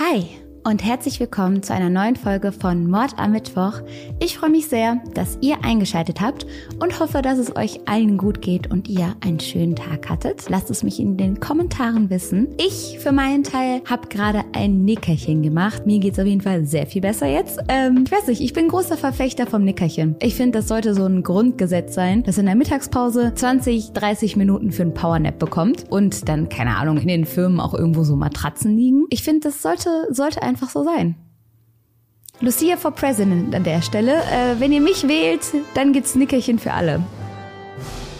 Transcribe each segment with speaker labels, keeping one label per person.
Speaker 1: Hi und herzlich willkommen zu einer neuen Folge von Mord am Mittwoch. Ich freue mich sehr, dass ihr eingeschaltet habt und hoffe, dass es euch allen gut geht und ihr einen schönen Tag hattet. Lasst es mich in den Kommentaren wissen. Ich für meinen Teil habe gerade ein Nickerchen gemacht. Mir geht es auf jeden Fall sehr viel besser jetzt. Ähm, ich weiß nicht, ich bin großer Verfechter vom Nickerchen. Ich finde, das sollte so ein Grundgesetz sein, dass in der Mittagspause 20, 30 Minuten für einen Powernap bekommt und dann, keine Ahnung, in den Firmen auch irgendwo so Matratzen liegen. Ich finde, das sollte, sollte einfach so sein. Lucia for President an der Stelle. Äh, wenn ihr mich wählt, dann gibt's Nickerchen für alle.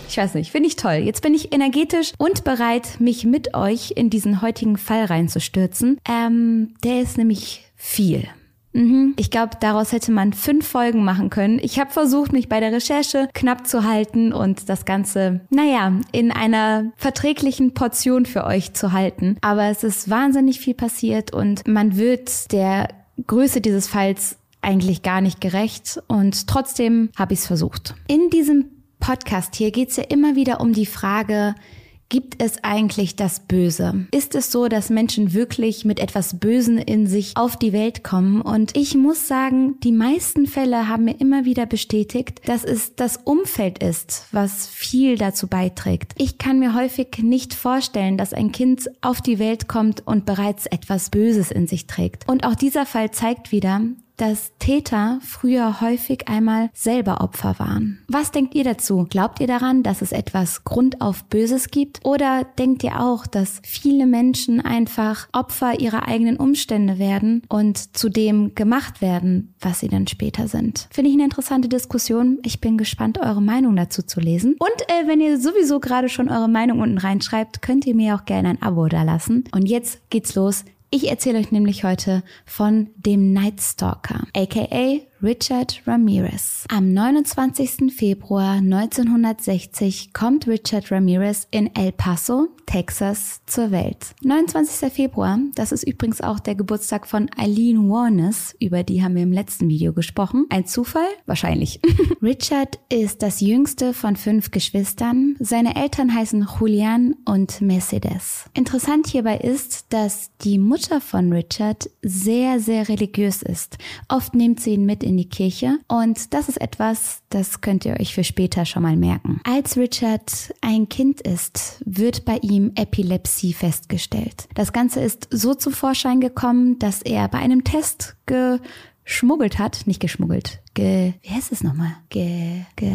Speaker 1: Ich weiß nicht, finde ich toll. Jetzt bin ich energetisch und bereit, mich mit euch in diesen heutigen Fall reinzustürzen. Ähm, der ist nämlich viel. Mhm. Ich glaube, daraus hätte man fünf Folgen machen können. Ich habe versucht, mich bei der Recherche knapp zu halten und das Ganze, naja, in einer verträglichen Portion für euch zu halten. Aber es ist wahnsinnig viel passiert und man wird der Größe dieses Falls eigentlich gar nicht gerecht und trotzdem habe ich es versucht. In diesem Podcast hier geht es ja immer wieder um die Frage, Gibt es eigentlich das Böse? Ist es so, dass Menschen wirklich mit etwas Bösen in sich auf die Welt kommen? Und ich muss sagen, die meisten Fälle haben mir immer wieder bestätigt, dass es das Umfeld ist, was viel dazu beiträgt. Ich kann mir häufig nicht vorstellen, dass ein Kind auf die Welt kommt und bereits etwas Böses in sich trägt. Und auch dieser Fall zeigt wieder, dass Täter früher häufig einmal selber Opfer waren. Was denkt ihr dazu? Glaubt ihr daran, dass es etwas grundauf Böses gibt? Oder denkt ihr auch, dass viele Menschen einfach Opfer ihrer eigenen Umstände werden und zu dem gemacht werden, was sie dann später sind? Finde ich eine interessante Diskussion. Ich bin gespannt, eure Meinung dazu zu lesen. Und äh, wenn ihr sowieso gerade schon eure Meinung unten reinschreibt, könnt ihr mir auch gerne ein Abo da lassen. Und jetzt geht's los. Ich erzähle euch nämlich heute von dem Night Stalker, aka Richard Ramirez. Am 29. Februar 1960 kommt Richard Ramirez in El Paso, Texas, zur Welt. 29. Februar, das ist übrigens auch der Geburtstag von Eileen Warnes, über die haben wir im letzten Video gesprochen. Ein Zufall? Wahrscheinlich. Richard ist das jüngste von fünf Geschwistern. Seine Eltern heißen Julian und Mercedes. Interessant hierbei ist, dass die Mutter von Richard sehr, sehr religiös ist. Oft nimmt sie ihn mit in die Kirche. Und das ist etwas, das könnt ihr euch für später schon mal merken. Als Richard ein Kind ist, wird bei ihm Epilepsie festgestellt. Das Ganze ist so zum Vorschein gekommen, dass er bei einem Test geschmuggelt hat, nicht geschmuggelt, ge, wie heißt es nochmal? Ge, ge,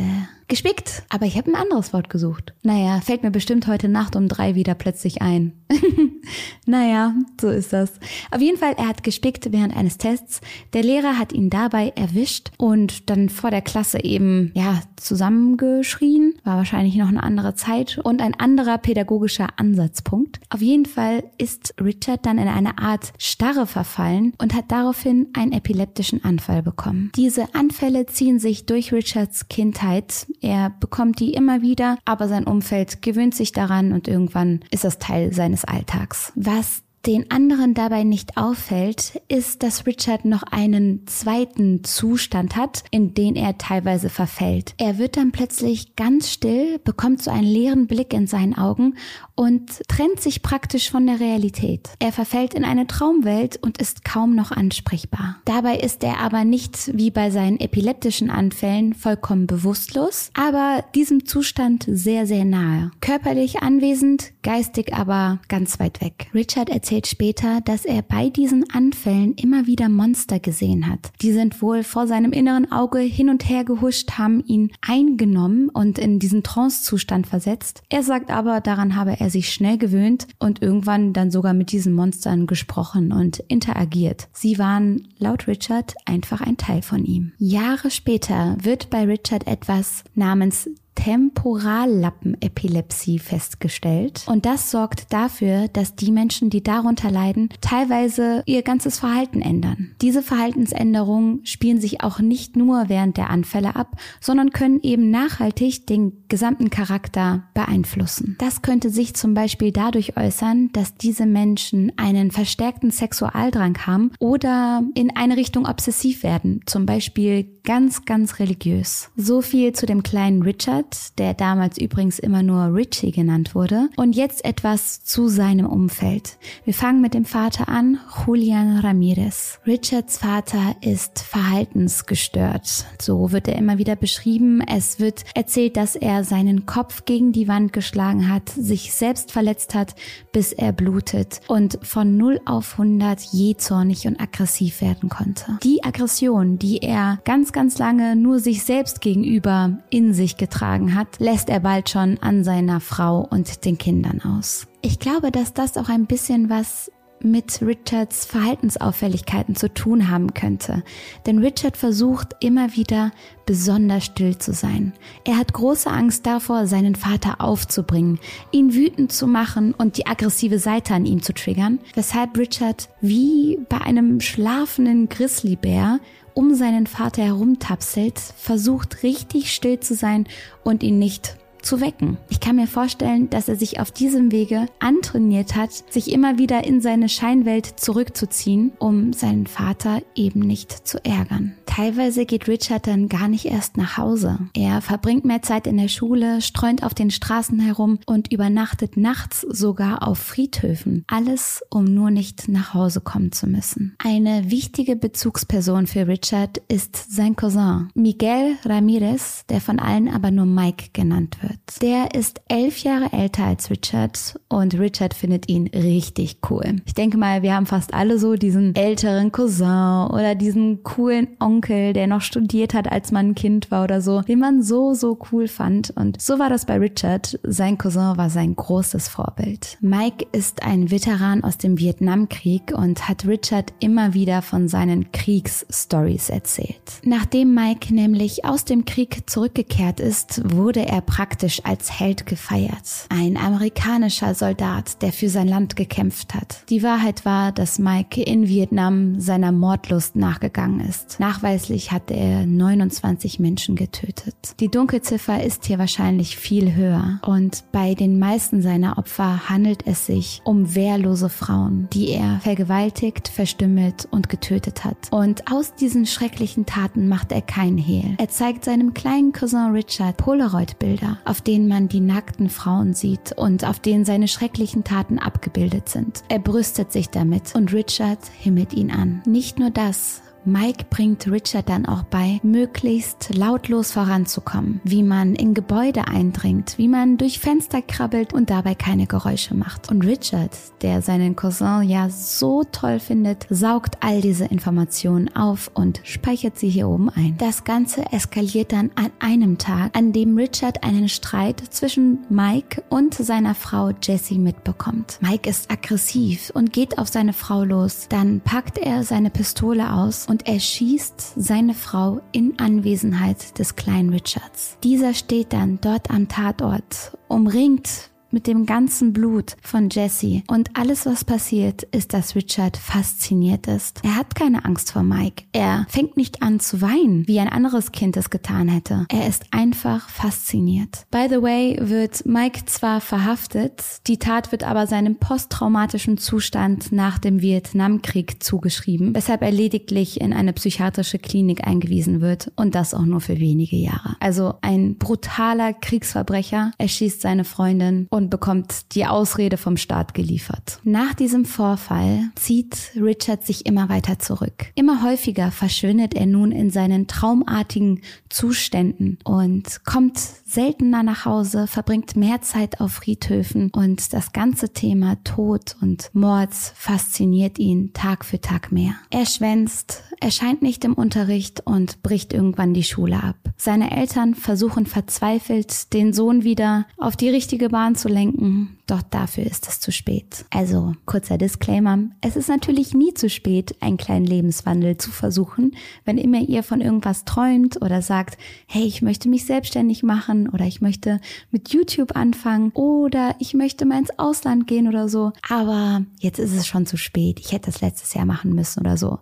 Speaker 1: gespickt. Aber ich habe ein anderes Wort gesucht. Naja, fällt mir bestimmt heute Nacht um drei wieder plötzlich ein. naja, so ist das. Auf jeden Fall, er hat gespickt während eines Tests. Der Lehrer hat ihn dabei erwischt und dann vor der Klasse eben, ja, zusammengeschrien. War wahrscheinlich noch eine andere Zeit und ein anderer pädagogischer Ansatzpunkt. Auf jeden Fall ist Richard dann in eine Art Starre verfallen und hat daraufhin einen epileptischen Anfall bekommen. Diese Anfälle ziehen sich durch Richards Kindheit. Er bekommt die immer wieder, aber sein Umfeld gewöhnt sich daran und irgendwann ist das Teil seines Alltags. Was den anderen dabei nicht auffällt, ist, dass Richard noch einen zweiten Zustand hat, in den er teilweise verfällt. Er wird dann plötzlich ganz still, bekommt so einen leeren Blick in seinen Augen und trennt sich praktisch von der Realität. Er verfällt in eine Traumwelt und ist kaum noch ansprechbar. Dabei ist er aber nicht wie bei seinen epileptischen Anfällen vollkommen bewusstlos, aber diesem Zustand sehr, sehr nahe. Körperlich anwesend, geistig aber ganz weit weg. Richard erzählt erzählt später, dass er bei diesen Anfällen immer wieder Monster gesehen hat. Die sind wohl vor seinem inneren Auge hin und her gehuscht, haben ihn eingenommen und in diesen Trance-Zustand versetzt. Er sagt aber, daran habe er sich schnell gewöhnt und irgendwann dann sogar mit diesen Monstern gesprochen und interagiert. Sie waren laut Richard einfach ein Teil von ihm. Jahre später wird bei Richard etwas namens Temporallappenepilepsie festgestellt. Und das sorgt dafür, dass die Menschen, die darunter leiden, teilweise ihr ganzes Verhalten ändern. Diese Verhaltensänderungen spielen sich auch nicht nur während der Anfälle ab, sondern können eben nachhaltig den gesamten Charakter beeinflussen. Das könnte sich zum Beispiel dadurch äußern, dass diese Menschen einen verstärkten Sexualdrang haben oder in eine Richtung obsessiv werden, zum Beispiel ganz, ganz religiös. So viel zu dem kleinen Richard Richard, der damals übrigens immer nur Richie genannt wurde. Und jetzt etwas zu seinem Umfeld. Wir fangen mit dem Vater an, Julian Ramirez. Richards Vater ist verhaltensgestört. So wird er immer wieder beschrieben. Es wird erzählt, dass er seinen Kopf gegen die Wand geschlagen hat, sich selbst verletzt hat, bis er blutet und von 0 auf 100 je zornig und aggressiv werden konnte. Die Aggression, die er ganz, ganz lange nur sich selbst gegenüber in sich getragen hat, lässt er bald schon an seiner Frau und den Kindern aus. Ich glaube, dass das auch ein bisschen was mit Richards Verhaltensauffälligkeiten zu tun haben könnte. Denn Richard versucht immer wieder besonders still zu sein. Er hat große Angst davor, seinen Vater aufzubringen, ihn wütend zu machen und die aggressive Seite an ihm zu triggern, weshalb Richard wie bei einem schlafenden Grizzlybär um seinen Vater herumtapselt, versucht richtig still zu sein und ihn nicht zu wecken. Ich kann mir vorstellen, dass er sich auf diesem Wege antrainiert hat, sich immer wieder in seine Scheinwelt zurückzuziehen, um seinen Vater eben nicht zu ärgern. Teilweise geht Richard dann gar nicht erst nach Hause. Er verbringt mehr Zeit in der Schule, streunt auf den Straßen herum und übernachtet nachts sogar auf Friedhöfen. Alles, um nur nicht nach Hause kommen zu müssen. Eine wichtige Bezugsperson für Richard ist sein Cousin, Miguel Ramirez, der von allen aber nur Mike genannt wird. Der ist elf Jahre älter als Richard und Richard findet ihn richtig cool. Ich denke mal, wir haben fast alle so diesen älteren Cousin oder diesen coolen Onkel, der noch studiert hat, als man ein Kind war oder so, den man so, so cool fand. Und so war das bei Richard. Sein Cousin war sein großes Vorbild. Mike ist ein Veteran aus dem Vietnamkrieg und hat Richard immer wieder von seinen Kriegsstories erzählt. Nachdem Mike nämlich aus dem Krieg zurückgekehrt ist, wurde er praktisch als Held gefeiert. Ein amerikanischer Soldat, der für sein Land gekämpft hat. Die Wahrheit war, dass Mike in Vietnam seiner Mordlust nachgegangen ist. Nachweislich hat er 29 Menschen getötet. Die Dunkelziffer ist hier wahrscheinlich viel höher und bei den meisten seiner Opfer handelt es sich um wehrlose Frauen, die er vergewaltigt, verstümmelt und getötet hat. Und aus diesen schrecklichen Taten macht er keinen Hehl. Er zeigt seinem kleinen Cousin Richard Polaroid-Bilder, auf denen man die nackten Frauen sieht und auf denen seine schrecklichen Taten abgebildet sind. Er brüstet sich damit und Richard himmelt ihn an. Nicht nur das, Mike bringt Richard dann auch bei, möglichst lautlos voranzukommen, wie man in Gebäude eindringt, wie man durch Fenster krabbelt und dabei keine Geräusche macht. Und Richard, der seinen Cousin ja so toll findet, saugt all diese Informationen auf und speichert sie hier oben ein. Das Ganze eskaliert dann an einem Tag, an dem Richard einen Streit zwischen Mike und seiner Frau Jessie mitbekommt. Mike ist aggressiv und geht auf seine Frau los. Dann packt er seine Pistole aus und und erschießt seine Frau in Anwesenheit des kleinen Richards. Dieser steht dann dort am Tatort, umringt mit dem ganzen Blut von Jesse. Und alles, was passiert, ist, dass Richard fasziniert ist. Er hat keine Angst vor Mike. Er fängt nicht an zu weinen, wie ein anderes Kind es getan hätte. Er ist einfach fasziniert. By the way, wird Mike zwar verhaftet, die Tat wird aber seinem posttraumatischen Zustand nach dem Vietnamkrieg zugeschrieben, weshalb er lediglich in eine psychiatrische Klinik eingewiesen wird und das auch nur für wenige Jahre. Also ein brutaler Kriegsverbrecher erschießt seine Freundin und und bekommt die Ausrede vom Staat geliefert. Nach diesem Vorfall zieht Richard sich immer weiter zurück. Immer häufiger verschwindet er nun in seinen traumartigen Zuständen und kommt seltener nach Hause, verbringt mehr Zeit auf Friedhöfen und das ganze Thema Tod und Mords fasziniert ihn Tag für Tag mehr. Er schwänzt, erscheint nicht im Unterricht und bricht irgendwann die Schule ab. Seine Eltern versuchen verzweifelt, den Sohn wieder auf die richtige Bahn zu lenken, doch dafür ist es zu spät. Also, kurzer Disclaimer, es ist natürlich nie zu spät, einen kleinen Lebenswandel zu versuchen, wenn immer ihr von irgendwas träumt oder sagt, hey, ich möchte mich selbstständig machen oder ich möchte mit YouTube anfangen oder ich möchte mal ins Ausland gehen oder so. Aber jetzt ist es schon zu spät. Ich hätte das letztes Jahr machen müssen oder so.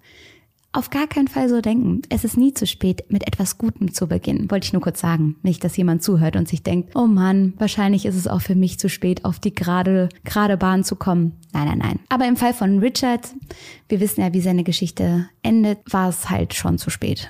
Speaker 1: Auf gar keinen Fall so denken. Es ist nie zu spät, mit etwas Gutem zu beginnen. Wollte ich nur kurz sagen. Nicht, dass jemand zuhört und sich denkt, oh Mann, wahrscheinlich ist es auch für mich zu spät, auf die gerade, gerade Bahn zu kommen. Nein, nein, nein. Aber im Fall von Richard, wir wissen ja, wie seine Geschichte endet, war es halt schon zu spät.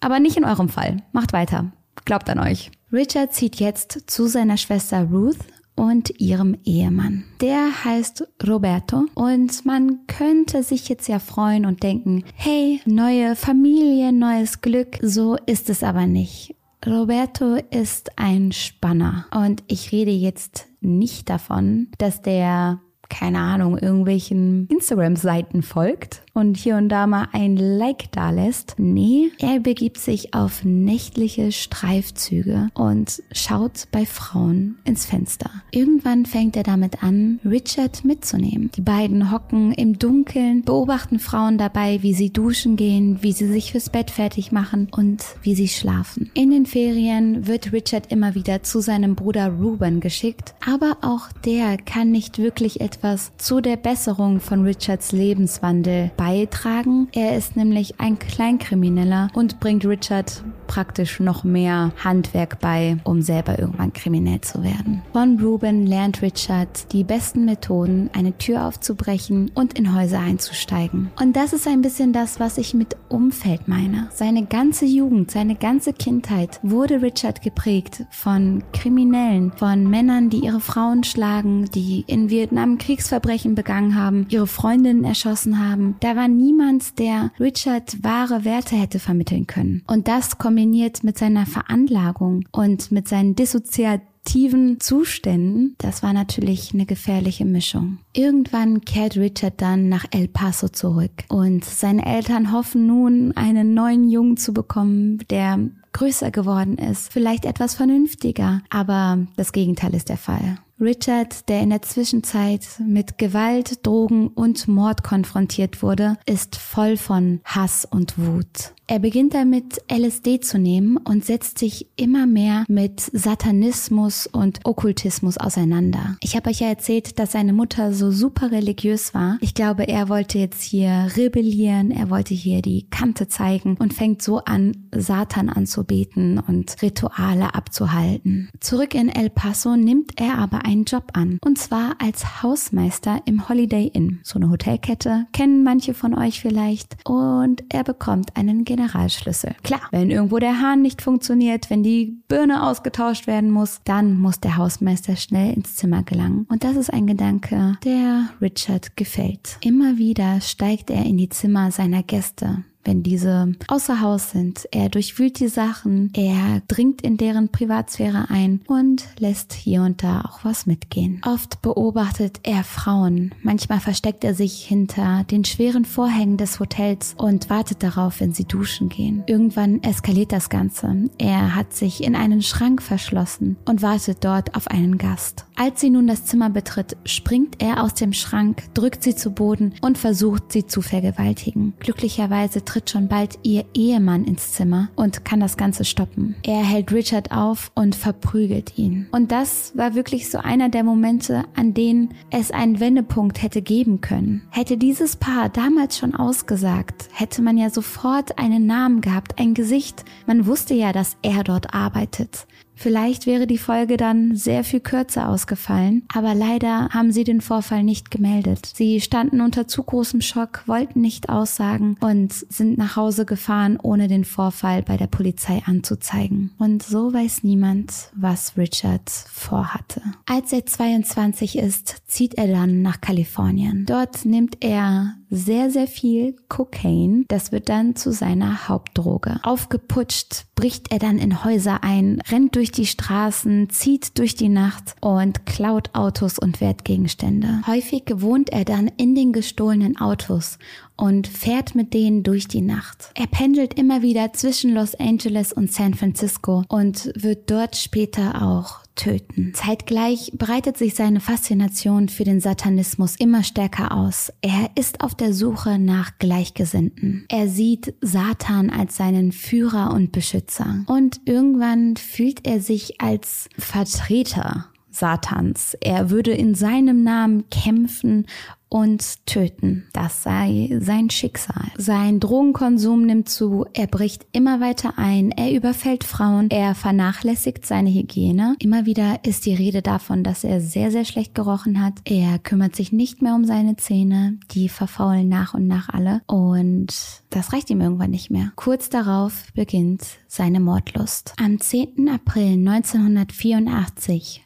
Speaker 1: Aber nicht in eurem Fall. Macht weiter. glaubt an euch. Richard zieht jetzt zu seiner Schwester Ruth und ihrem Ehemann. Der heißt Roberto und man könnte sich jetzt ja freuen und denken, hey, neue Familie, neues Glück. So ist es aber nicht. Roberto ist ein Spanner und ich rede jetzt nicht davon, dass der keine Ahnung, irgendwelchen Instagram-Seiten folgt und hier und da mal ein Like da lässt. Nee, er begibt sich auf nächtliche Streifzüge und schaut bei Frauen ins Fenster. Irgendwann fängt er damit an, Richard mitzunehmen. Die beiden hocken im Dunkeln, beobachten Frauen dabei, wie sie duschen gehen, wie sie sich fürs Bett fertig machen und wie sie schlafen. In den Ferien wird Richard immer wieder zu seinem Bruder Ruben geschickt, aber auch der kann nicht wirklich etwas zu der Besserung von Richards Lebenswandel beitragen beitragen. Er ist nämlich ein Kleinkrimineller und bringt Richard praktisch noch mehr Handwerk bei, um selber irgendwann kriminell zu werden. Von Ruben lernt Richard die besten Methoden, eine Tür aufzubrechen und in Häuser einzusteigen. Und das ist ein bisschen das, was ich mit Umfeld meine. Seine ganze Jugend, seine ganze Kindheit wurde Richard geprägt von Kriminellen, von Männern, die ihre Frauen schlagen, die in Vietnam Kriegsverbrechen begangen haben, ihre Freundinnen erschossen haben. Da war niemand, der Richard wahre Werte hätte vermitteln können. Und das kombiniert mit seiner Veranlagung und mit seinen dissoziativen Zuständen, das war natürlich eine gefährliche Mischung. Irgendwann kehrt Richard dann nach El Paso zurück und seine Eltern hoffen nun, einen neuen Jungen zu bekommen, der größer geworden ist, vielleicht etwas vernünftiger, aber das Gegenteil ist der Fall. Richard, der in der Zwischenzeit mit Gewalt, Drogen und Mord konfrontiert wurde, ist voll von Hass und Wut. Er beginnt damit, LSD zu nehmen und setzt sich immer mehr mit Satanismus und Okkultismus auseinander. Ich habe euch ja erzählt, dass seine Mutter so super religiös war. Ich glaube, er wollte jetzt hier rebellieren, er wollte hier die Kante zeigen und fängt so an, Satan anzubeten und Rituale abzuhalten. Zurück in El Paso nimmt er aber einen Job an. Und zwar als Hausmeister im Holiday Inn. So eine Hotelkette kennen manche von euch vielleicht. Und er bekommt einen Generalschlüssel. Klar, wenn irgendwo der Hahn nicht funktioniert, wenn die Birne ausgetauscht werden muss, dann muss der Hausmeister schnell ins Zimmer gelangen. Und das ist ein Gedanke, der Richard gefällt. Immer wieder steigt er in die Zimmer seiner Gäste wenn diese außer Haus sind. Er durchwühlt die Sachen, er dringt in deren Privatsphäre ein und lässt hier und da auch was mitgehen. Oft beobachtet er Frauen. Manchmal versteckt er sich hinter den schweren Vorhängen des Hotels und wartet darauf, wenn sie duschen gehen. Irgendwann eskaliert das Ganze. Er hat sich in einen Schrank verschlossen und wartet dort auf einen Gast. Als sie nun das Zimmer betritt, springt er aus dem Schrank, drückt sie zu Boden und versucht sie zu vergewaltigen. Glücklicherweise tritt schon bald ihr Ehemann ins Zimmer und kann das Ganze stoppen. Er hält Richard auf und verprügelt ihn. Und das war wirklich so einer der Momente, an denen es einen Wendepunkt hätte geben können. Hätte dieses Paar damals schon ausgesagt, hätte man ja sofort einen Namen gehabt, ein Gesicht. Man wusste ja, dass er dort arbeitet. Vielleicht wäre die Folge dann sehr viel kürzer ausgefallen, aber leider haben sie den Vorfall nicht gemeldet. Sie standen unter zu großem Schock, wollten nicht aussagen und sind nach Hause gefahren, ohne den Vorfall bei der Polizei anzuzeigen. Und so weiß niemand, was Richard vorhatte. Als er 22 ist, zieht er dann nach Kalifornien. Dort nimmt er sehr, sehr viel Cocaine. Das wird dann zu seiner Hauptdroge. Aufgeputscht bricht er dann in Häuser ein, rennt durch die Straßen, zieht durch die Nacht und klaut Autos und Wertgegenstände. Häufig wohnt er dann in den gestohlenen Autos und fährt mit denen durch die Nacht. Er pendelt immer wieder zwischen Los Angeles und San Francisco und wird dort später auch töten. Zeitgleich breitet sich seine Faszination für den Satanismus immer stärker aus. Er ist auf der Suche nach Gleichgesinnten. Er sieht Satan als seinen Führer und Beschützer. Und irgendwann fühlt er sich als Vertreter Satans. Er würde in seinem Namen kämpfen und töten. Das sei sein Schicksal. Sein Drogenkonsum nimmt zu, er bricht immer weiter ein, er überfällt Frauen, er vernachlässigt seine Hygiene. Immer wieder ist die Rede davon, dass er sehr, sehr schlecht gerochen hat. Er kümmert sich nicht mehr um seine Zähne, die verfaulen nach und nach alle und das reicht ihm irgendwann nicht mehr. Kurz darauf beginnt seine Mordlust. Am 10. April 1984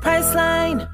Speaker 2: Priceline.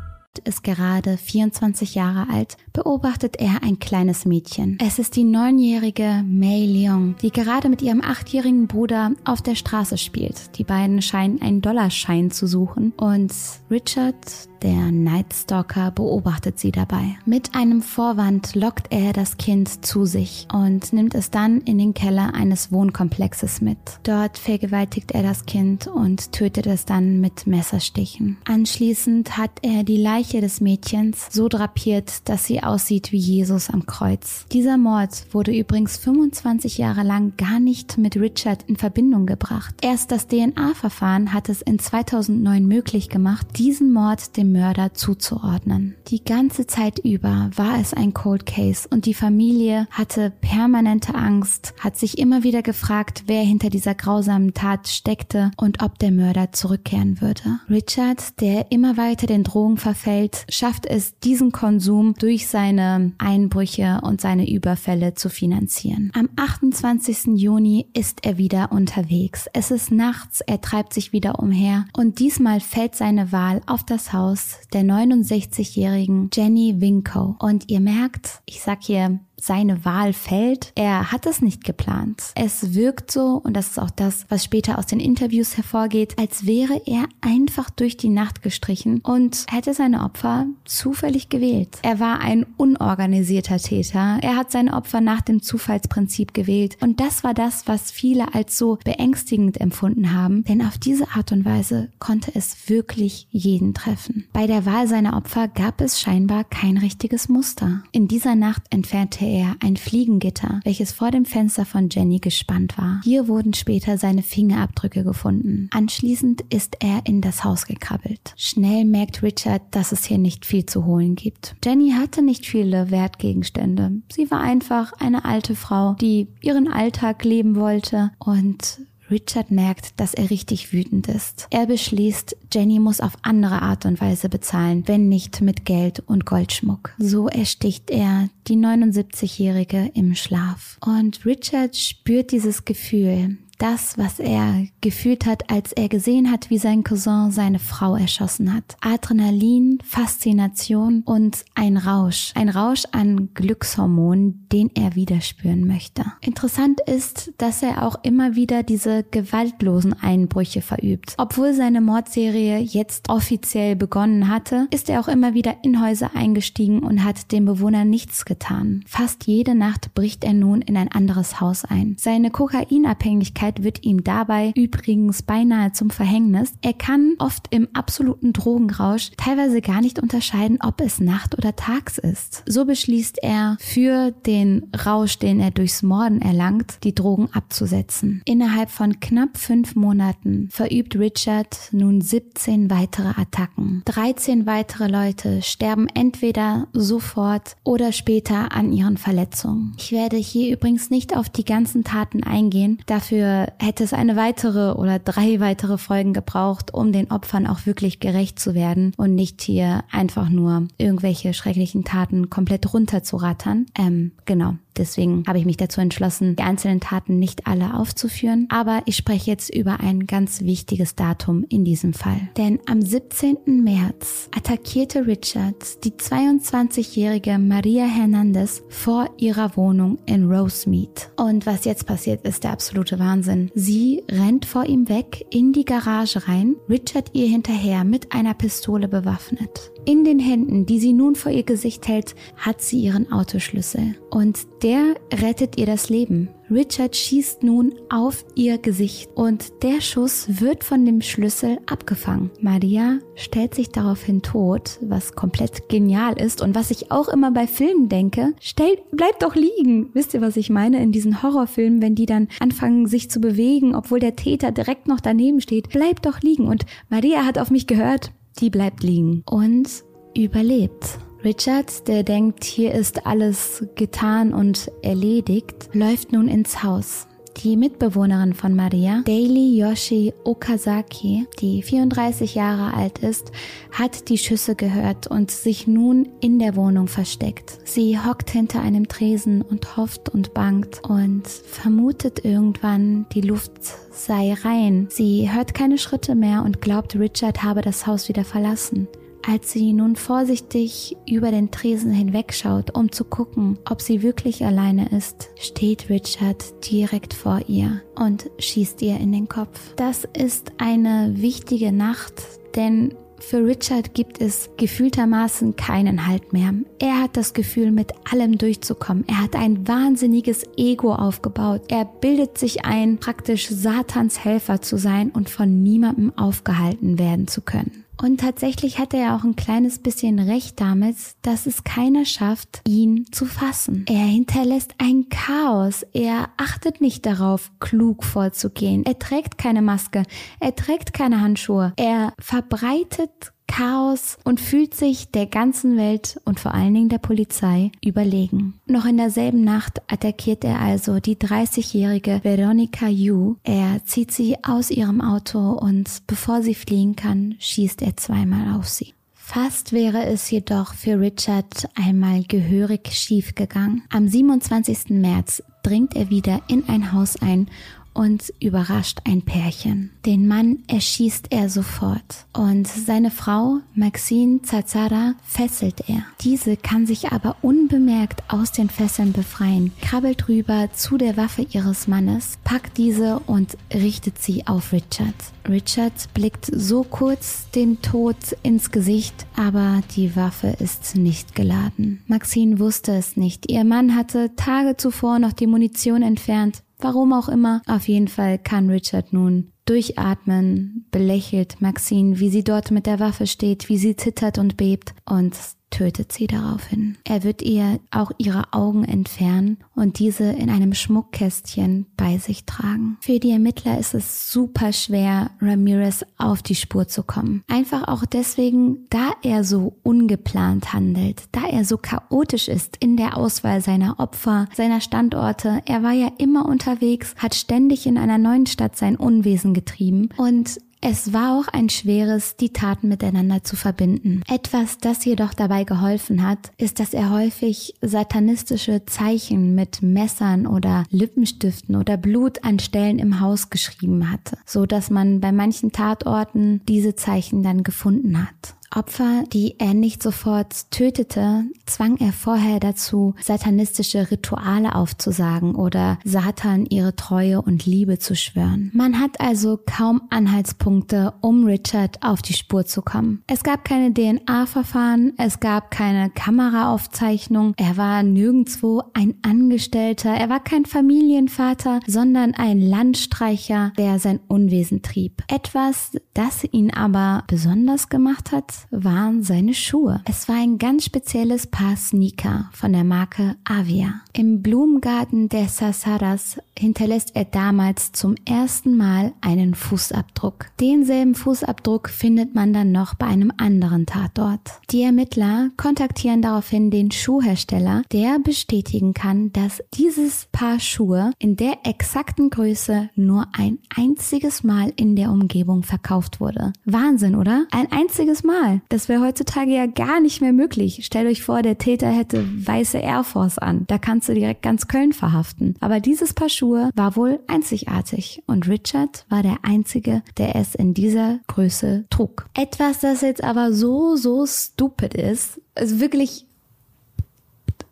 Speaker 1: ist gerade 24 Jahre alt, beobachtet er ein kleines Mädchen. Es ist die neunjährige Mei Leong, die gerade mit ihrem achtjährigen Bruder auf der Straße spielt. Die beiden scheinen einen Dollarschein zu suchen und Richard, der Night Stalker beobachtet sie dabei. Mit einem Vorwand lockt er das Kind zu sich und nimmt es dann in den Keller eines Wohnkomplexes mit. Dort vergewaltigt er das Kind und tötet es dann mit Messerstichen. Anschließend hat er die Leiche des Mädchens so drapiert, dass sie aussieht wie Jesus am Kreuz. Dieser Mord wurde übrigens 25 Jahre lang gar nicht mit Richard in Verbindung gebracht. Erst das DNA-Verfahren hat es in 2009 möglich gemacht, diesen Mord dem Mörder zuzuordnen. Die ganze Zeit über war es ein Cold Case und die Familie hatte permanente Angst, hat sich immer wieder gefragt, wer hinter dieser grausamen Tat steckte und ob der Mörder zurückkehren würde. Richard, der immer weiter den Drogen verfällt, schafft es, diesen Konsum durch seine Einbrüche und seine Überfälle zu finanzieren. Am 28. Juni ist er wieder unterwegs. Es ist nachts, er treibt sich wieder umher und diesmal fällt seine Wahl auf das Haus der 69-jährigen Jenny Winkow. Und ihr merkt, ich sag hier seine Wahl fällt. Er hat es nicht geplant. Es wirkt so, und das ist auch das, was später aus den Interviews hervorgeht, als wäre er einfach durch die Nacht gestrichen und hätte seine Opfer zufällig gewählt. Er war ein unorganisierter Täter. Er hat seine Opfer nach dem Zufallsprinzip gewählt. Und das war das, was viele als so beängstigend empfunden haben, denn auf diese Art und Weise konnte es wirklich jeden treffen. Bei der Wahl seiner Opfer gab es scheinbar kein richtiges Muster. In dieser Nacht entfernte er ein Fliegengitter, welches vor dem Fenster von Jenny gespannt war. Hier wurden später seine Fingerabdrücke gefunden. Anschließend ist er in das Haus gekrabbelt. Schnell merkt Richard, dass es hier nicht viel zu holen gibt. Jenny hatte nicht viele Wertgegenstände. Sie war einfach eine alte Frau, die ihren Alltag leben wollte und Richard merkt, dass er richtig wütend ist. Er beschließt, Jenny muss auf andere Art und Weise bezahlen, wenn nicht mit Geld und Goldschmuck. So ersticht er die 79-Jährige im Schlaf. Und Richard spürt dieses Gefühl, das, was er gefühlt hat, als er gesehen hat, wie sein Cousin seine Frau erschossen hat. Adrenalin, Faszination und ein Rausch. Ein Rausch an Glückshormonen, den er wieder spüren möchte. Interessant ist, dass er auch immer wieder diese gewaltlosen Einbrüche verübt. Obwohl seine Mordserie jetzt offiziell begonnen hatte, ist er auch immer wieder in Häuser eingestiegen und hat dem Bewohner nichts getan. Fast jede Nacht bricht er nun in ein anderes Haus ein. Seine Kokainabhängigkeit Krankheit wird ihm dabei übrigens beinahe zum Verhängnis. Er kann oft im absoluten Drogenrausch teilweise gar nicht unterscheiden, ob es Nacht oder tags ist. So beschließt er, für den Rausch, den er durchs Morden erlangt, die Drogen abzusetzen. Innerhalb von knapp fünf Monaten verübt Richard nun 17 weitere Attacken. 13 weitere Leute sterben entweder sofort oder später an ihren Verletzungen. Ich werde hier übrigens nicht auf die ganzen Taten eingehen. Dafür hätte es eine weitere oder drei weitere Folgen gebraucht, um den Opfern auch wirklich gerecht zu werden und nicht hier einfach nur irgendwelche schrecklichen Taten komplett runterzurattern. Ähm, genau. Deswegen habe ich mich dazu entschlossen, die einzelnen Taten nicht alle aufzuführen. Aber ich spreche jetzt über ein ganz wichtiges Datum in diesem Fall. Denn am 17. März attackierte Richard die 22-jährige Maria Hernandez vor ihrer Wohnung in Rosemead. Und was jetzt passiert, ist der absolute Wahnsinn. Sie rennt vor ihm weg in die Garage rein, Richard ihr hinterher mit einer Pistole bewaffnet. In den Händen, die sie nun vor ihr Gesicht hält, hat sie ihren Autoschlüssel. Und der rettet ihr das Leben. Richard schießt nun auf ihr Gesicht und der Schuss wird von dem Schlüssel abgefangen. Maria stellt sich daraufhin tot, was komplett genial ist und was ich auch immer bei Filmen denke. Stellt, bleibt doch liegen. Wisst ihr, was ich meine? In diesen Horrorfilmen, wenn die dann anfangen, sich zu bewegen, obwohl der Täter direkt noch daneben steht. Bleibt doch liegen. Und Maria hat auf mich gehört die bleibt liegen und überlebt. Richard, der denkt, hier ist alles getan und erledigt, läuft nun ins Haus. Die Mitbewohnerin von Maria, Daily Yoshi Okazaki, die 34 Jahre alt ist, hat die Schüsse gehört und sich nun in der Wohnung versteckt. Sie hockt hinter einem Tresen und hofft und bangt und vermutet irgendwann, die Luft sei rein. Sie hört keine Schritte mehr und glaubt, Richard habe das Haus wieder verlassen. Als sie nun vorsichtig über den Tresen hinwegschaut, um zu gucken, ob sie wirklich alleine ist, steht Richard direkt vor ihr und schießt ihr in den Kopf. Das ist eine wichtige Nacht, denn für Richard gibt es gefühltermaßen keinen Halt mehr. Er hat das Gefühl, mit allem durchzukommen. Er hat ein wahnsinniges Ego aufgebaut. Er bildet sich ein, praktisch Satans Helfer zu sein und von niemandem aufgehalten werden zu können. Und tatsächlich hat er auch ein kleines bisschen recht damit, dass es keiner schafft, ihn zu fassen. Er hinterlässt ein Chaos. Er achtet nicht darauf, klug vorzugehen. Er trägt keine Maske. Er trägt keine Handschuhe. Er verbreitet Chaos und fühlt sich der ganzen Welt und vor allen Dingen der Polizei überlegen. Noch in derselben Nacht attackiert er also die 30-jährige Veronica Yu. Er zieht sie aus ihrem Auto und bevor sie fliehen kann, schießt er zweimal auf sie. Fast wäre es jedoch für Richard einmal gehörig schief gegangen. Am 27. März dringt er wieder in ein Haus ein und überrascht ein Pärchen. Den Mann erschießt er sofort und seine Frau Maxine Zazara fesselt er. Diese kann sich aber unbemerkt aus den Fesseln befreien, krabbelt rüber zu der Waffe ihres Mannes, packt diese und richtet sie auf Richard. Richard blickt so kurz dem Tod ins Gesicht, aber die Waffe ist nicht geladen. Maxine wusste es nicht. Ihr Mann hatte Tage zuvor noch die Munition entfernt Warum auch immer. Auf jeden Fall kann Richard nun durchatmen, belächelt Maxine, wie sie dort mit der Waffe steht, wie sie zittert und bebt und tötet sie daraufhin. Er wird ihr auch ihre Augen entfernen und diese in einem Schmuckkästchen bei sich tragen. Für die Ermittler ist es super schwer, Ramirez auf die Spur zu kommen. Einfach auch deswegen, da er so ungeplant handelt, da er so chaotisch ist in der Auswahl seiner Opfer, seiner Standorte. Er war ja immer unterwegs, hat ständig in einer neuen Stadt sein Unwesen getrieben und es war auch ein schweres, die Taten miteinander zu verbinden. Etwas, das jedoch dabei geholfen hat, ist, dass er häufig satanistische Zeichen mit Messern oder Lippenstiften oder Blut an Stellen im Haus geschrieben hatte, so dass man bei manchen Tatorten diese Zeichen dann gefunden hat. Opfer, die er nicht sofort tötete, zwang er vorher dazu, satanistische Rituale aufzusagen oder Satan ihre Treue und Liebe zu schwören. Man hat also kaum Anhaltspunkte, um Richard auf die Spur zu kommen. Es gab keine DNA-Verfahren, es gab keine Kameraaufzeichnung, er war nirgendwo ein Angestellter, er war kein Familienvater, sondern ein Landstreicher, der sein Unwesen trieb. Etwas, das ihn aber besonders gemacht hat, waren seine Schuhe. Es war ein ganz spezielles Paar Sneaker von der Marke Avia. Im Blumengarten der Sasaras hinterlässt er damals zum ersten Mal einen Fußabdruck. Denselben Fußabdruck findet man dann noch bei einem anderen Tatort. Die Ermittler kontaktieren daraufhin den Schuhhersteller, der bestätigen kann, dass dieses Paar Schuhe in der exakten Größe nur ein einziges Mal in der Umgebung verkauft wurde. Wahnsinn, oder? Ein einziges Mal. Das wäre heutzutage ja gar nicht mehr möglich. Stellt euch vor, der Täter hätte weiße Air Force an. Da kannst du direkt ganz Köln verhaften. Aber dieses Paar Schuhe war wohl einzigartig und Richard war der Einzige, der es in dieser Größe trug. Etwas, das jetzt aber so, so stupid ist, ist wirklich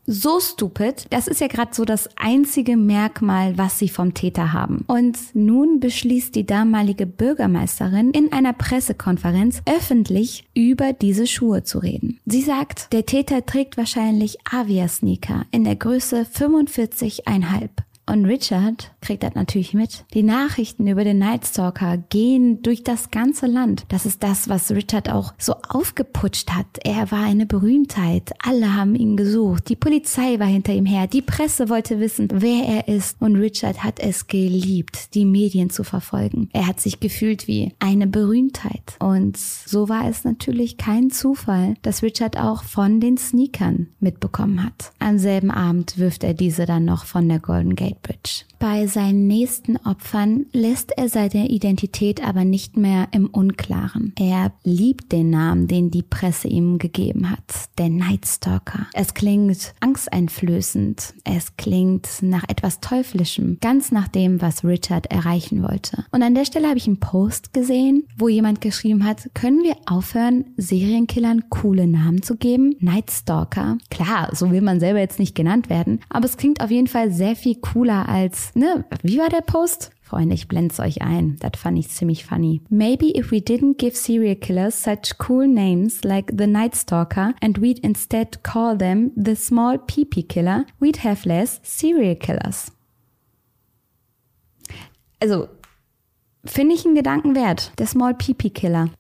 Speaker 1: so stupid. Das ist ja gerade so das einzige Merkmal, was sie vom Täter haben. Und nun beschließt die damalige Bürgermeisterin in einer Pressekonferenz öffentlich über diese Schuhe zu reden. Sie sagt, der Täter trägt wahrscheinlich Avia-Sneaker in der Größe 45,5. Und Richard kriegt das natürlich mit. Die Nachrichten über den Nightstalker gehen durch das ganze Land. Das ist das, was Richard auch so aufgeputscht hat. Er war eine Berühmtheit. Alle haben ihn gesucht. Die Polizei war hinter ihm her. Die Presse wollte wissen, wer er ist. Und Richard hat es geliebt, die Medien zu verfolgen. Er hat sich gefühlt wie eine Berühmtheit. Und so war es natürlich kein Zufall, dass Richard auch von den Sneakern mitbekommen hat. Am selben Abend wirft er diese dann noch von der Golden Gate but Bei seinen nächsten Opfern lässt er seine Identität aber nicht mehr im Unklaren. Er liebt den Namen, den die Presse ihm gegeben hat, der Night Stalker. Es klingt angsteinflößend, es klingt nach etwas Teuflischem, ganz nach dem, was Richard erreichen wollte. Und an der Stelle habe ich einen Post gesehen, wo jemand geschrieben hat, können wir aufhören, Serienkillern coole Namen zu geben? Night Stalker. Klar, so will man selber jetzt nicht genannt werden, aber es klingt auf jeden Fall sehr viel cooler als ne, wie war der Post? Freunde, ich blend's euch ein. Das fand ich ziemlich funny. Maybe if we didn't give serial killers such cool names like the Night Stalker and we'd instead call them the small PP killer, we'd have less serial killers. Also, finde ich einen Gedanken wert. Der Small PP Killer.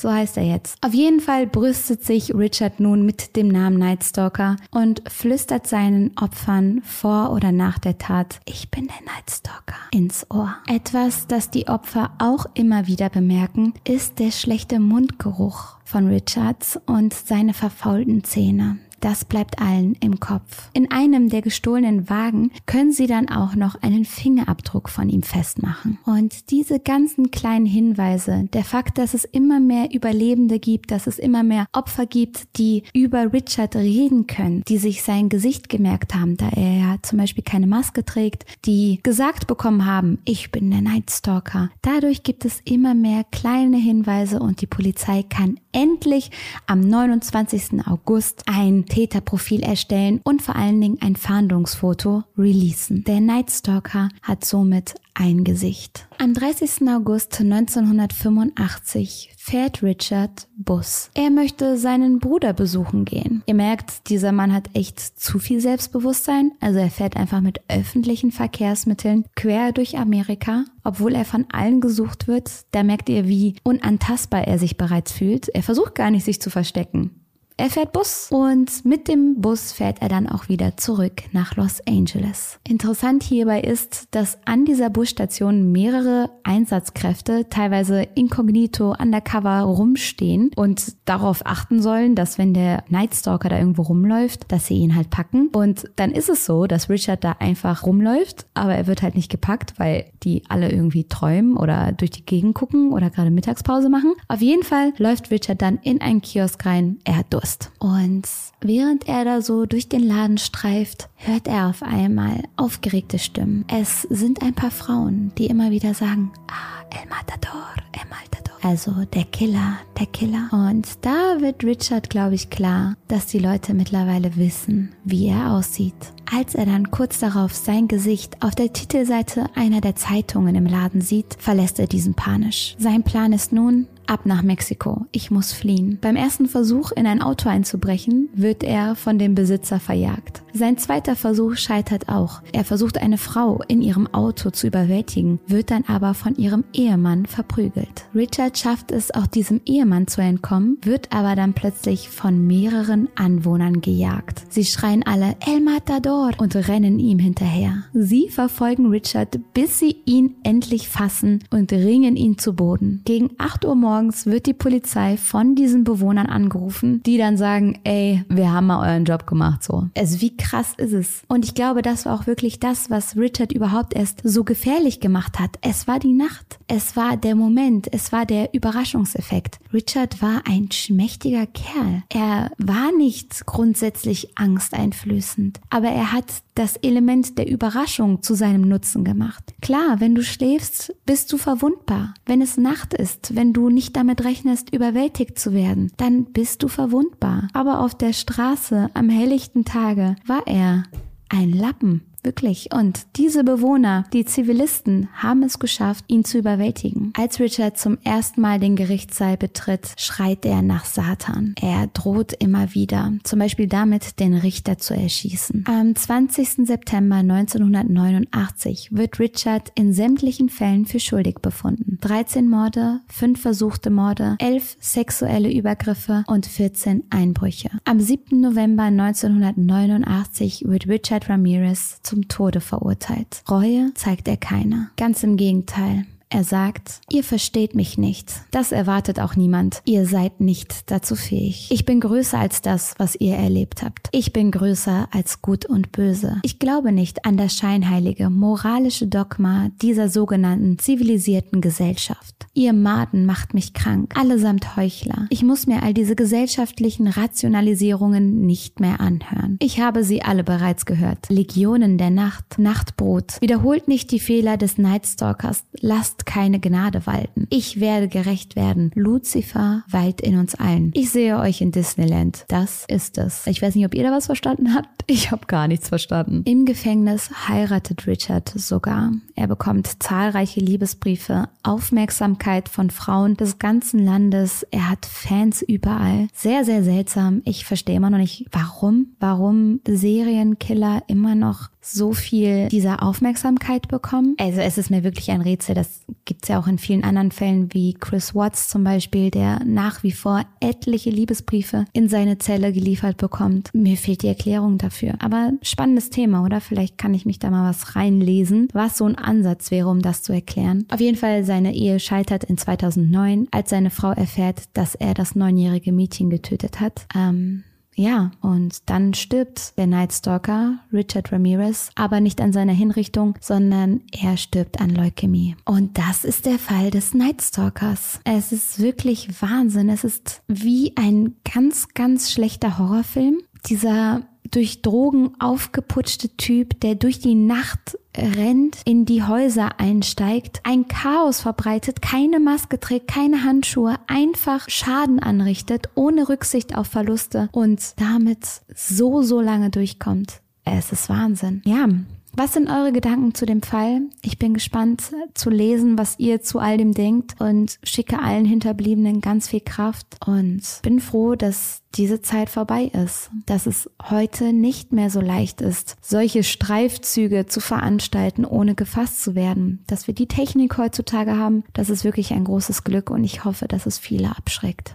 Speaker 1: So heißt er jetzt. Auf jeden Fall brüstet sich Richard nun mit dem Namen Nightstalker und flüstert seinen Opfern vor oder nach der Tat, ich bin der Nightstalker, ins Ohr. Etwas, das die Opfer auch immer wieder bemerken, ist der schlechte Mundgeruch von Richards und seine verfaulten Zähne. Das bleibt allen im Kopf. In einem der gestohlenen Wagen können sie dann auch noch einen Fingerabdruck von ihm festmachen. Und diese ganzen kleinen Hinweise, der Fakt, dass es immer mehr Überlebende gibt, dass es immer mehr Opfer gibt, die über Richard reden können, die sich sein Gesicht gemerkt haben, da er ja zum Beispiel keine Maske trägt, die gesagt bekommen haben, ich bin der Nightstalker. Dadurch gibt es immer mehr kleine Hinweise und die Polizei kann endlich am 29. August ein Täterprofil erstellen und vor allen Dingen ein Fahndungsfoto releasen. Der Night Stalker hat somit ein Gesicht. Am 30. August 1985 fährt Richard Bus. Er möchte seinen Bruder besuchen gehen. Ihr merkt, dieser Mann hat echt zu viel Selbstbewusstsein. Also er fährt einfach mit öffentlichen Verkehrsmitteln quer durch Amerika, obwohl er von allen gesucht wird. Da merkt ihr, wie unantastbar er sich bereits fühlt. Er versucht gar nicht, sich zu verstecken. Er fährt Bus und mit dem Bus fährt er dann auch wieder zurück nach Los Angeles. Interessant hierbei ist, dass an dieser Busstation mehrere Einsatzkräfte teilweise inkognito undercover rumstehen und darauf achten sollen, dass wenn der Nightstalker da irgendwo rumläuft, dass sie ihn halt packen. Und dann ist es so, dass Richard da einfach rumläuft, aber er wird halt nicht gepackt, weil die alle irgendwie träumen oder durch die Gegend gucken oder gerade Mittagspause machen. Auf jeden Fall läuft Richard dann in einen Kiosk rein. Er hat Durst. Angst. Und während er da so durch den Laden streift, hört er auf einmal aufgeregte Stimmen. Es sind ein paar Frauen, die immer wieder sagen, ah, El Matador, El Matador. Also der Killer, der Killer. Und da wird Richard, glaube ich, klar, dass die Leute mittlerweile wissen, wie er aussieht. Als er dann kurz darauf sein Gesicht auf der Titelseite einer der Zeitungen im Laden sieht, verlässt er diesen panisch. Sein Plan ist nun, Ab nach Mexiko. Ich muss fliehen. Beim ersten Versuch, in ein Auto einzubrechen, wird er von dem Besitzer verjagt. Sein zweiter Versuch scheitert auch. Er versucht eine Frau in ihrem Auto zu überwältigen, wird dann aber von ihrem Ehemann verprügelt. Richard schafft es auch diesem Ehemann zu entkommen, wird aber dann plötzlich von mehreren Anwohnern gejagt. Sie schreien alle El Matador und rennen ihm hinterher. Sie verfolgen Richard, bis sie ihn endlich fassen und ringen ihn zu Boden. Gegen 8 Uhr morgens wird die Polizei von diesen Bewohnern angerufen, die dann sagen, ey, wir haben mal euren Job gemacht, so. Also wie krass ist es? Und ich glaube, das war auch wirklich das, was Richard überhaupt erst so gefährlich gemacht hat. Es war die Nacht. Es war der Moment. Es war der Überraschungseffekt. Richard war ein schmächtiger Kerl. Er war nicht grundsätzlich angsteinflößend, aber er hat das Element der Überraschung zu seinem Nutzen gemacht. Klar, wenn du schläfst, bist du verwundbar. Wenn es Nacht ist, wenn du nicht damit rechnest, überwältigt zu werden, dann bist du verwundbar. Aber auf der Straße am helllichten Tage war er ein Lappen. Wirklich. Und diese Bewohner, die Zivilisten, haben es geschafft, ihn zu überwältigen. Als Richard zum ersten Mal den Gerichtssaal betritt, schreit er nach Satan. Er droht immer wieder, zum Beispiel damit, den Richter zu erschießen. Am 20. September 1989 wird Richard in sämtlichen Fällen für schuldig befunden. 13 Morde, 5 versuchte Morde, 11 sexuelle Übergriffe und 14 Einbrüche. Am 7. November 1989 wird Richard Ramirez zum Tode verurteilt. Reue zeigt er keine. Ganz im Gegenteil. Er sagt, ihr versteht mich nicht. Das erwartet auch niemand. Ihr seid nicht dazu fähig. Ich bin größer als das, was ihr erlebt habt. Ich bin größer als Gut und Böse. Ich glaube nicht an das scheinheilige, moralische Dogma dieser sogenannten zivilisierten Gesellschaft. Ihr Maden macht mich krank, allesamt Heuchler. Ich muss mir all diese gesellschaftlichen Rationalisierungen nicht mehr anhören. Ich habe sie alle bereits gehört. Legionen der Nacht, Nachtbrot. Wiederholt nicht die Fehler des Nightstalkers. Lasst keine Gnade walten. Ich werde gerecht werden. Lucifer weilt in uns allen. Ich sehe euch in Disneyland. Das ist es. Ich weiß nicht, ob ihr da was verstanden habt. Ich habe gar nichts verstanden. Im Gefängnis heiratet Richard sogar. Er bekommt zahlreiche Liebesbriefe, Aufmerksamkeit von Frauen des ganzen Landes. Er hat Fans überall. Sehr, sehr seltsam. Ich verstehe immer noch nicht, warum, warum Serienkiller immer noch so viel dieser Aufmerksamkeit bekommen. Also es ist mir wirklich ein Rätsel. Das gibt's ja auch in vielen anderen Fällen wie Chris Watts zum Beispiel, der nach wie vor etliche Liebesbriefe in seine Zelle geliefert bekommt. Mir fehlt die Erklärung dafür. Aber spannendes Thema, oder? Vielleicht kann ich mich da mal was reinlesen, was so ein Ansatz wäre, um das zu erklären. Auf jeden Fall, seine Ehe scheitert in 2009, als seine Frau erfährt, dass er das neunjährige Mädchen getötet hat. Ähm, ja, und dann stirbt der Night Stalker, Richard Ramirez, aber nicht an seiner Hinrichtung, sondern er stirbt an Leukämie. Und das ist der Fall des Night Stalkers. Es ist wirklich Wahnsinn. Es ist wie ein ganz, ganz schlechter Horrorfilm. Dieser durch Drogen aufgeputschte Typ, der durch die Nacht rennt, in die Häuser einsteigt, ein Chaos verbreitet, keine Maske trägt, keine Handschuhe, einfach Schaden anrichtet, ohne Rücksicht auf Verluste und damit so, so lange durchkommt. Es ist Wahnsinn. Ja, was sind eure Gedanken zu dem Fall? Ich bin gespannt zu lesen, was ihr zu all dem denkt und schicke allen Hinterbliebenen ganz viel Kraft und bin froh, dass diese Zeit vorbei ist, dass es heute nicht mehr so leicht ist, solche Streifzüge zu veranstalten, ohne gefasst zu werden. Dass wir die Technik heutzutage haben, das ist wirklich ein großes Glück und ich hoffe, dass es viele abschreckt.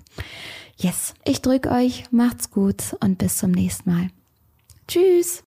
Speaker 1: Yes, ich drücke euch, macht's gut und bis zum nächsten Mal. Tschüss!